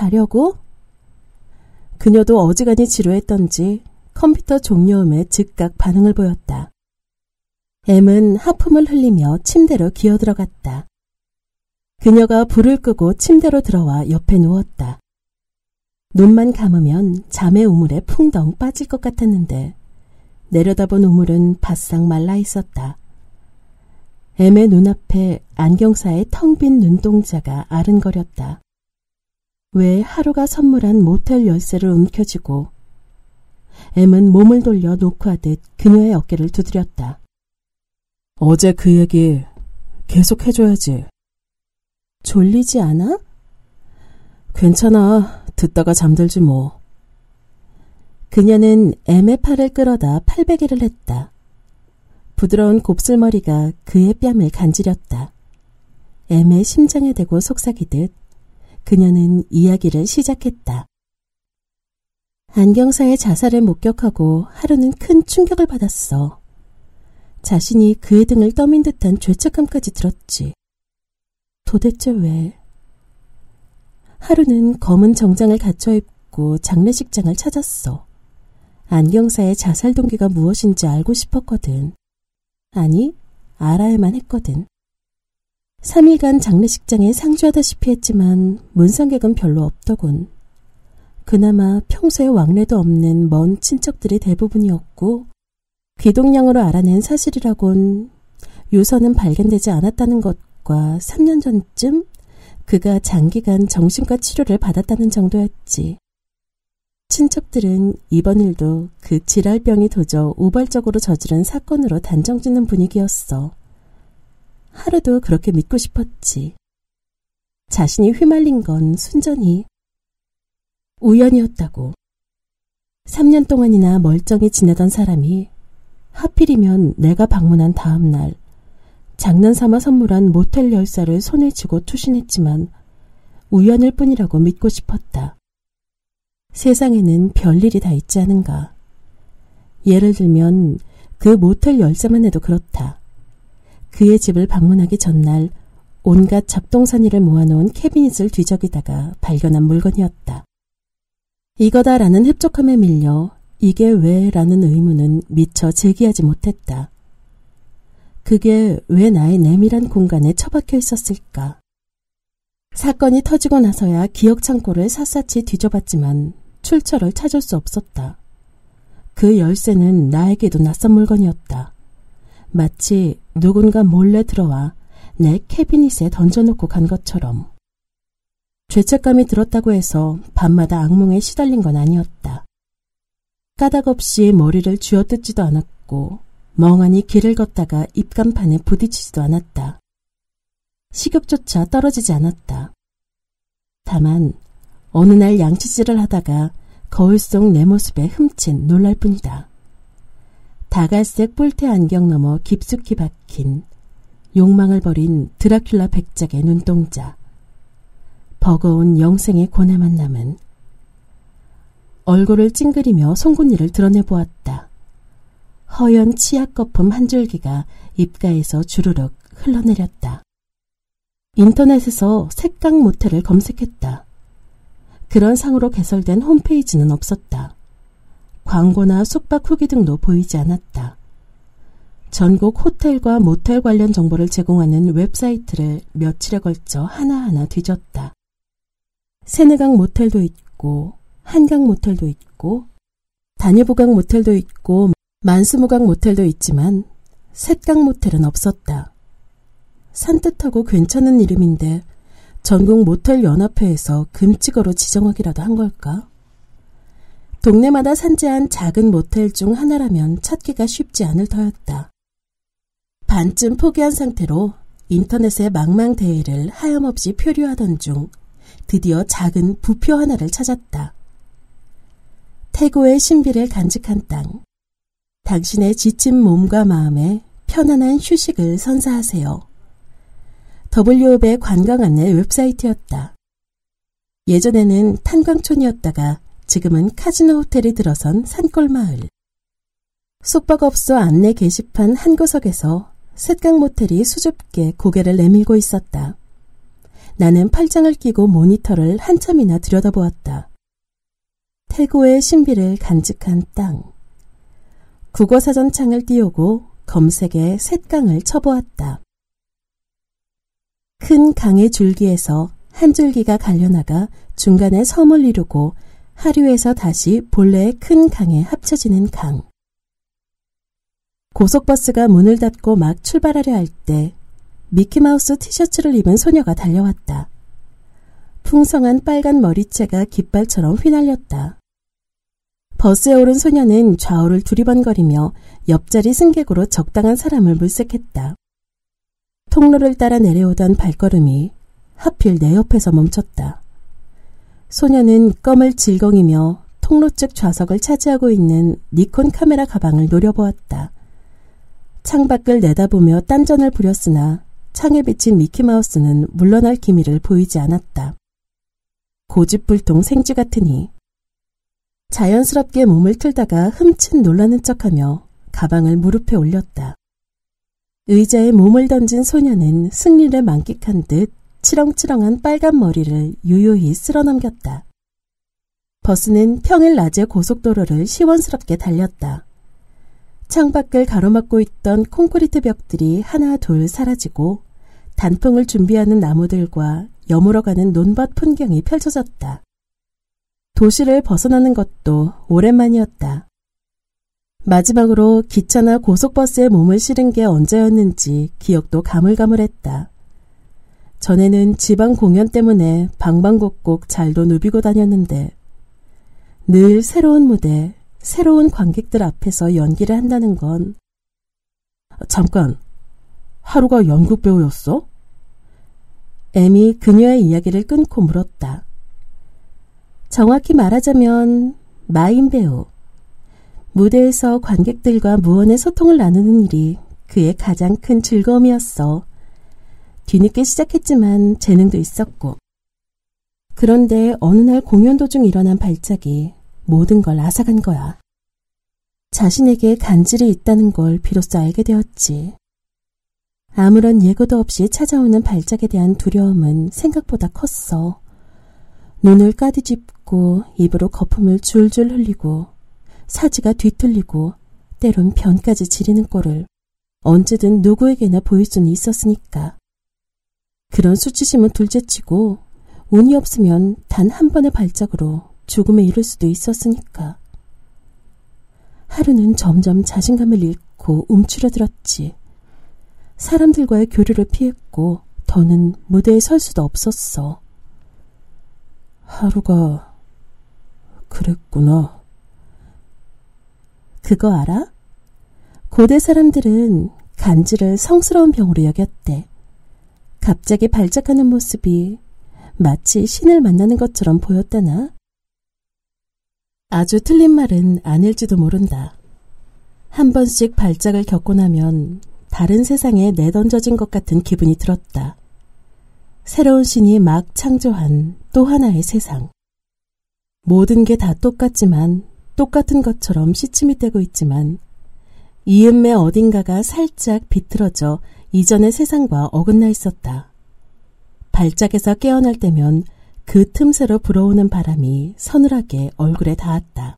자려고? 그녀도 어지간히 지루했던지 컴퓨터 종료음에 즉각 반응을 보였다. M은 하품을 흘리며 침대로 기어 들어갔다. 그녀가 불을 끄고 침대로 들어와 옆에 누웠다. 눈만 감으면 잠의 우물에 풍덩 빠질 것 같았는데 내려다본 우물은 바싹 말라 있었다. M의 눈앞에 안경사의 텅 빈 눈동자가 아른거렸다. 왜 하루가 선물한 모텔 열쇠를 움켜쥐고 M은 몸을 돌려 노크하듯 그녀의 어깨를 두드렸다. 어제 그 얘기 계속 해줘야지. 졸리지 않아? 괜찮아. 듣다가 잠들지 뭐. 그녀는 M의 팔을 끌어다 팔베개를 했다. 부드러운 곱슬머리가 그의 뺨을 간지렸다. M의 심장에 대고 속삭이듯 그녀는 이야기를 시작했다. 안경사의 자살을 목격하고 하루는 큰 충격을 받았어. 자신이 그의 등을 떠민 듯한 죄책감까지 들었지. 도대체 왜? 하루는 검은 정장을 갖춰 입고 장례식장을 찾았어. 안경사의 자살 동기가 무엇인지 알고 싶었거든. 아니, 알아야만 했거든. 3일간 장례식장에 상주하다시피 했지만 문상객은 별로 없더군. 그나마 평소에 왕래도 없는 먼 친척들이 대부분이었고 귀동량으로 알아낸 사실이라곤 유서는 발견되지 않았다는 것과 3년 전쯤 그가 장기간 정신과 치료를 받았다는 정도였지. 친척들은 이번 일도 그 지랄병이 도저 우발적으로 저지른 사건으로 단정짓는 분위기였어. 하루도 그렇게 믿고 싶었지. 자신이 휘말린 건 순전히 우연이었다고. 3년 동안이나 멀쩡히 지내던 사람이 하필이면 내가 방문한 다음 날 장난삼아 선물한 모텔 열쇠를 손에 쥐고 투신했지만 우연일 뿐이라고 믿고 싶었다. 세상에는 별일이 다 있지 않은가. 예를 들면 그 모텔 열쇠만 해도 그렇다. 그의 집을 방문하기 전날 온갖 잡동사니를 모아놓은 캐비닛을 뒤적이다가 발견한 물건이었다. 이거다라는 흡족함에 밀려 이게 왜? 라는 의문은 미처 제기하지 못했다. 그게 왜 나의 내밀한 공간에 처박혀 있었을까? 사건이 터지고 나서야 기억 창고를 샅샅이 뒤져봤지만 출처를 찾을 수 없었다. 그 열쇠는 나에게도 낯선 물건이었다. 마치 누군가 몰래 들어와 내 캐비닛에 던져놓고 간 것처럼. 죄책감이 들었다고 해서 밤마다 악몽에 시달린 건 아니었다. 까닭 없이 머리를 쥐어뜯지도 않았고 멍하니 길을 걷다가 입간판에 부딪히지도 않았다. 식욕조차 떨어지지 않았다. 다만 어느 날 양치질을 하다가 거울 속 내 모습에 흠칫 놀랄 뿐이다. 다갈색 뿔테 안경 너머 깊숙이 박힌 욕망을 버린 드라큘라 백작의 눈동자. 버거운 영생의 고뇌만 남은 얼굴을 찡그리며 송곳니를 드러내보았다. 허연 치약 거품 한 줄기가 입가에서 주르륵 흘러내렸다. 인터넷에서 색강 모텔을 검색했다. 그런 상으로 개설된 홈페이지는 없었다. 광고나 숙박 후기 등도 보이지 않았다. 전국 호텔과 모텔 관련 정보를 제공하는 웹사이트를 며칠에 걸쳐 하나하나 뒤졌다. 세네강 모텔도 있고 한강 모텔도 있고 단유부강 모텔도 있고 만수무강 모텔도 있지만 셋강 모텔은 없었다. 산뜻하고 괜찮은 이름인데 전국 모텔 연합회에서 금찍어로 지정하기라도 한 걸까? 동네마다 산재한 작은 모텔 중 하나라면 찾기가 쉽지 않을 터였다. 반쯤 포기한 상태로 인터넷의 망망대해를 하염없이 표류하던 중 드디어 작은 부표 하나를 찾았다. 태고의 신비를 간직한 땅. 당신의 지친 몸과 마음에 편안한 휴식을 선사하세요. W업의 관광 안내 웹사이트였다. 예전에는 탄광촌이었다가 지금은 카지노 호텔이 들어선 산골마을. 숙박업소 안내 게시판 한 구석에서 셋강 모텔이 수줍게 고개를 내밀고 있었다. 나는 팔짱을 끼고 모니터를 한참이나 들여다보았다. 태고의 신비를 간직한 땅. 국어사전 창을 띄우고 검색에 셋강을 쳐보았다. 큰 강의 줄기에서 한 줄기가 갈려나가 중간에 섬을 이루고 하류에서 다시 본래의 큰 강에 합쳐지는 강. 고속버스가 문을 닫고 막 출발하려 할 때 미키마우스 티셔츠를 입은 소녀가 달려왔다. 풍성한 빨간 머리채가 깃발처럼 휘날렸다. 버스에 오른 소녀는 좌우를 두리번거리며 옆자리 승객으로 적당한 사람을 물색했다. 통로를 따라 내려오던 발걸음이 하필 내 옆에서 멈췄다. 소녀는 껌을 질겅이며 통로 쪽 좌석을 차지하고 있는 니콘 카메라 가방을 노려보았다. 창밖을 내다보며 딴전을 부렸으나 창에 비친 미키마우스는 물러날 기미를 보이지 않았다. 고집불통 생쥐 같으니 자연스럽게 몸을 틀다가 흠칫 놀라는 척하며 가방을 무릎에 올렸다. 의자에 몸을 던진 소녀는 승리를 만끽한 듯 치렁치렁한 빨간 머리를 유유히 쓸어넘겼다. 버스는 평일 낮에 고속도로를 시원스럽게 달렸다. 창밖을 가로막고 있던 콘크리트 벽들이 하나 둘 사라지고 단풍을 준비하는 나무들과 여물어가는 논밭 풍경이 펼쳐졌다. 도시를 벗어나는 것도 오랜만이었다. 마지막으로 기차나 고속버스에 몸을 실은 게 언제였는지 기억도 가물가물했다. 전에는 지방 공연 때문에 방방곡곡 잘도 누비고 다녔는데 늘 새로운 무대, 새로운 관객들 앞에서 연기를 한다는 건 잠깐, 하루가 연극 배우였어? 애미 그녀의 이야기를 끊고 물었다. 정확히 말하자면 마인 배우. 무대에서 관객들과 무언의 소통을 나누는 일이 그의 가장 큰 즐거움이었어. 뒤늦게 시작했지만 재능도 있었고. 그런데 어느 날 공연 도중 일어난 발작이 모든 걸 앗아간 거야. 자신에게 간질이 있다는 걸 비로소 알게 되었지. 아무런 예고도 없이 찾아오는 발작에 대한 두려움은 생각보다 컸어. 눈을 까디집고 입으로 거품을 줄줄 흘리고 사지가 뒤틀리고 때론 변까지 지리는 꼴을 언제든 누구에게나 보일 수는 있었으니까. 그런 수치심은 둘째치고 운이 없으면 단 한 번의 발작으로 죽음에 이를 수도 있었으니까. 하루는 점점 자신감을 잃고 움츠러들었지. 사람들과의 교류를 피했고 더는 무대에 설 수도 없었어. 하루가 그랬구나. 그거 알아? 고대 사람들은 간지를 성스러운 병으로 여겼대. 갑자기 발작하는 모습이 마치 신을 만나는 것처럼 보였다나? 아주 틀린 말은 아닐지도 모른다. 한 번씩 발작을 겪고 나면 다른 세상에 내던져진 것 같은 기분이 들었다. 새로운 신이 막 창조한 또 하나의 세상. 모든 게 다 똑같지만 똑같은 것처럼 시침이 떼고 있지만 이음매 어딘가가 살짝 비틀어져 이전의 세상과 어긋나 있었다. 발작에서 깨어날 때면 그 틈새로 불어오는 바람이 서늘하게 얼굴에 닿았다.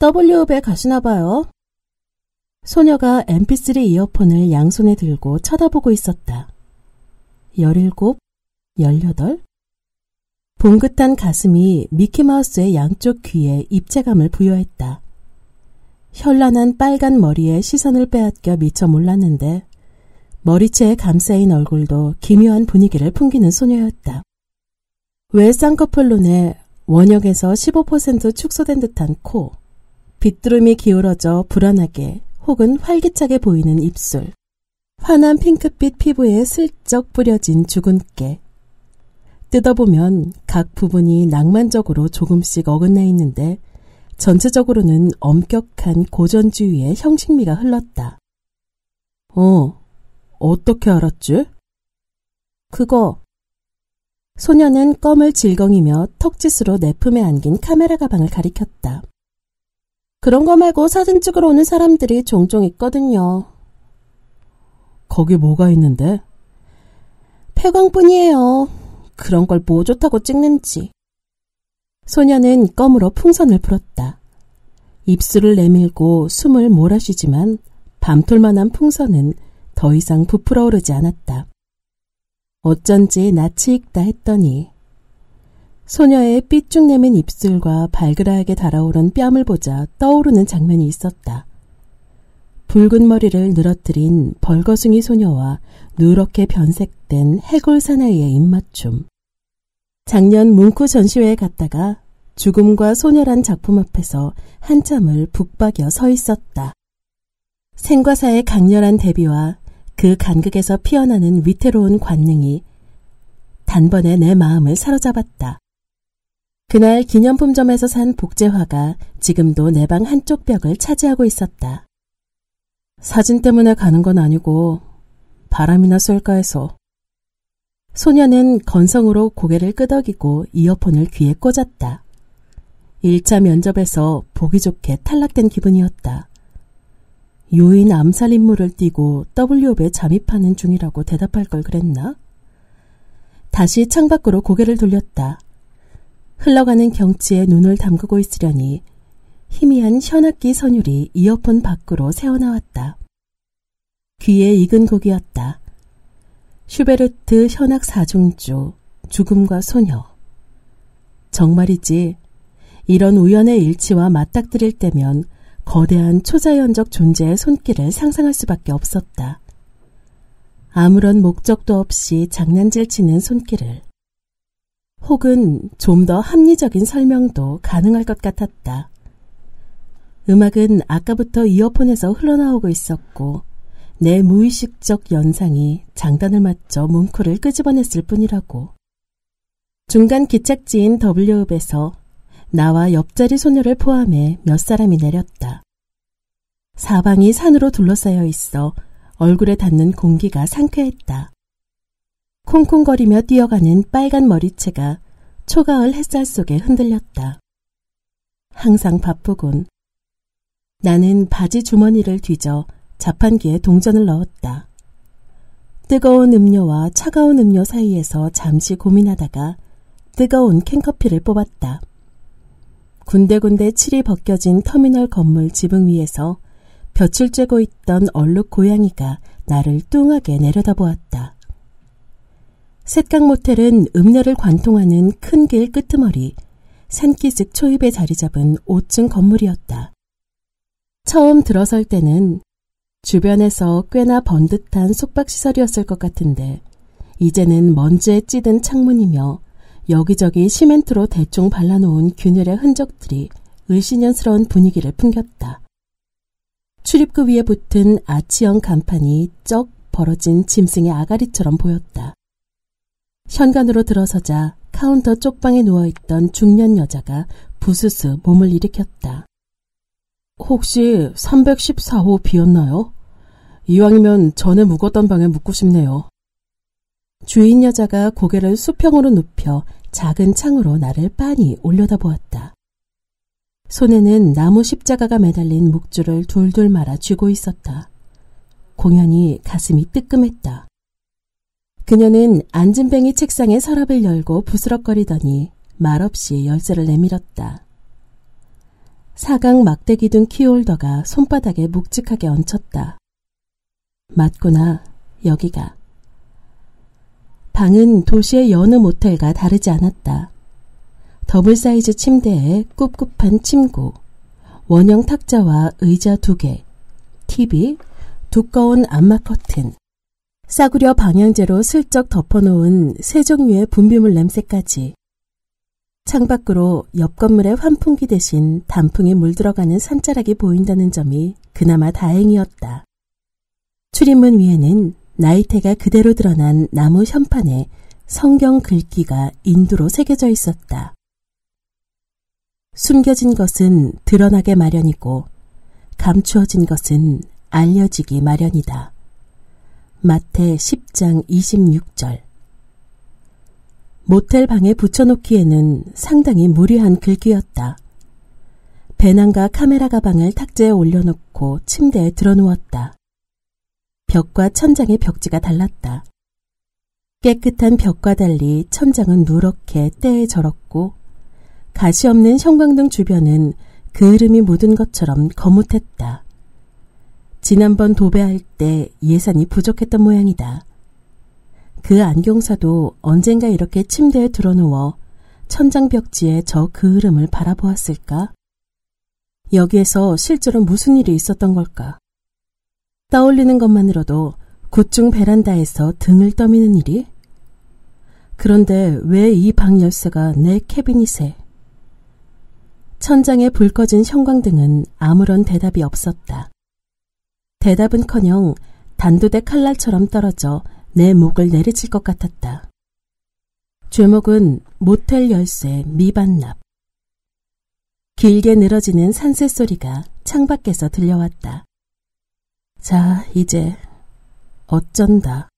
W읍에 가시나 봐요. 소녀가 mp3 이어폰을 양손에 들고 쳐다보고 있었다. 17, 18? 봉긋한 가슴이 미키마우스의 양쪽 귀에 입체감을 부여했다. 현란한 빨간 머리에 시선을 빼앗겨 미처 몰랐는데 머리채에 감싸인 얼굴도 기묘한 분위기를 풍기는 소녀였다. 왜 쌍꺼풀 눈에 원형에서 15% 축소된 듯한 코, 빗두름이 기울어져 불안하게 혹은 활기차게 보이는 입술, 환한 핑크빛 피부에 슬쩍 뿌려진 주근깨. 뜯어보면 각 부분이 낭만적으로 조금씩 어긋나 있는데 전체적으로는 엄격한 고전주의의 형식미가 흘렀다. 어, 어떻게 알았지? 그거 소녀는 껌을 질겅이며 턱짓으로 내 품에 안긴 카메라 가방을 가리켰다. 그런 거 말고 사진 찍으러 오는 사람들이 종종 있거든요. 거기 뭐가 있는데? 태광뿐이에요. 그런 걸 뭐 좋다고 찍는지. 소녀는 껌으로 풍선을 불었다. 입술을 내밀고 숨을 몰아쉬지만 밤톨만한 풍선은 더 이상 부풀어 오르지 않았다. 어쩐지 낯이 익다 했더니 소녀의 삐쭉 내민 입술과 발그라하게 달아오른 뺨을 보자 떠오르는 장면이 있었다. 붉은 머리를 늘어뜨린 벌거숭이 소녀와 누렇게 변색된 해골 사나이의 입맞춤. 작년 문구 전시회에 갔다가 죽음과 소녀란 작품 앞에서 한참을 북박여 서 있었다. 생과사의 강렬한 대비와 그 간극에서 피어나는 위태로운 관능이 단번에 내 마음을 사로잡았다. 그날 기념품점에서 산 복제화가 지금도 내 방 한쪽 벽을 차지하고 있었다. 사진 때문에 가는 건 아니고 바람이나 쏠까 해서. 소녀는 건성으로 고개를 끄덕이고 이어폰을 귀에 꽂았다. 1차 면접에서 보기 좋게 탈락된 기분이었다. 요인 암살 임무를 띠고 W업에 잠입하는 중이라고 대답할 걸 그랬나? 다시 창밖으로 고개를 돌렸다. 흘러가는 경치에 눈을 담그고 있으려니 희미한 현악기 선율이 이어폰 밖으로 새어나왔다. 귀에 익은 곡이었다. 슈베르트 현악 사중조 죽음과 소녀. 정말이지 이런 우연의 일치와 맞닥뜨릴 때면 거대한 초자연적 존재의 손길을 상상할 수밖에 없었다. 아무런 목적도 없이 장난질 치는 손길을. 혹은 좀 더 합리적인 설명도 가능할 것 같았다. 음악은 아까부터 이어폰에서 흘러나오고 있었고, 내 무의식적 연상이 장단을 맞춰 뭉크를 끄집어냈을 뿐이라고. 중간 기착지인 W읍에서 나와 옆자리 소녀를 포함해 몇 사람이 내렸다. 사방이 산으로 둘러싸여 있어 얼굴에 닿는 공기가 상쾌했다. 콩콩거리며 뛰어가는 빨간 머리채가 초가을 햇살 속에 흔들렸다. 항상 바쁘곤. 나는 바지 주머니를 뒤져 자판기에 동전을 넣었다. 뜨거운 음료와 차가운 음료 사이에서 잠시 고민하다가 뜨거운 캔커피를 뽑았다. 군데군데 칠이 벗겨진 터미널 건물 지붕 위에서 볕을 쬐고 있던 얼룩 고양이가 나를 뚱하게 내려다보았다. 셋강 모텔은 읍내를 관통하는 큰 길 끄트머리, 산기슭 초입에 자리 잡은 5층 건물이었다. 처음 들어설 때는 주변에서 꽤나 번듯한 숙박시설이었을 것 같은데, 이제는 먼지에 찌든 창문이며 여기저기 시멘트로 대충 발라놓은 균열의 흔적들이 을씨년스러운 분위기를 풍겼다. 출입구 위에 붙은 아치형 간판이 쩍 벌어진 짐승의 아가리처럼 보였다. 현관으로 들어서자 카운터 쪽방에 누워있던 중년 여자가 부스스 몸을 일으켰다. 혹시 314호 비었나요? 이왕이면 전에 묵었던 방에 묵고 싶네요. 주인 여자가 고개를 수평으로 눕혀 작은 창으로 나를 빤히 올려다보았다. 손에는 나무 십자가가 매달린 묵주를 둘둘 말아 쥐고 있었다. 공연히 가슴이 뜨끔했다. 그녀는 앉은뱅이 책상에 서랍을 열고 부스럭거리더니 말없이 열쇠를 내밀었다. 사각 막대기 둔 키홀더가 손바닥에 묵직하게 얹혔다. 맞구나, 여기가. 방은 도시의 여느 모텔과 다르지 않았다. 더블 사이즈 침대에 꿉꿉한 침구, 원형 탁자와 의자 두 개, TV, 두꺼운 암막 커튼, 싸구려 방향제로 슬쩍 덮어놓은 세 종류의 분비물 냄새까지 창밖으로 옆 건물의 환풍기 대신 단풍이 물들어가는 산자락이 보인다는 점이 그나마 다행이었다. 출입문 위에는 나이테가 그대로 드러난 나무 현판에 성경 글귀가 인두로 새겨져 있었다. 숨겨진 것은 드러나게 마련이고 감추어진 것은 알려지기 마련이다. 마태 10장 26절 모텔 방에 붙여놓기에는 상당히 무리한 글귀였다. 배낭과 카메라 가방을 탁자에 올려놓고 침대에 들어누웠다. 벽과 천장의 벽지가 달랐다. 깨끗한 벽과 달리 천장은 누렇게 때에 절었고 가시 없는 형광등 주변은 그을음이 묻은 것처럼 거뭇했다. 지난번 도배할 때 예산이 부족했던 모양이다. 그 안경사도 언젠가 이렇게 침대에 드러누워 천장 벽지에 저 그을음을 바라보았을까? 여기에서 실제로 무슨 일이 있었던 걸까? 떠올리는 것만으로도 굿중 베란다에서 등을 떠미는 일이? 그런데 왜 이 방 열쇠가 내 캐비닛에? 천장에 불 꺼진 형광등은 아무런 대답이 없었다. 대답은커녕 단두대 칼날처럼 떨어져 내 목을 내리칠 것 같았다. 죄목은 모텔 열쇠 미반납. 길게 늘어지는 산새 소리가 창밖에서 들려왔다. 자, 이제 어쩐다.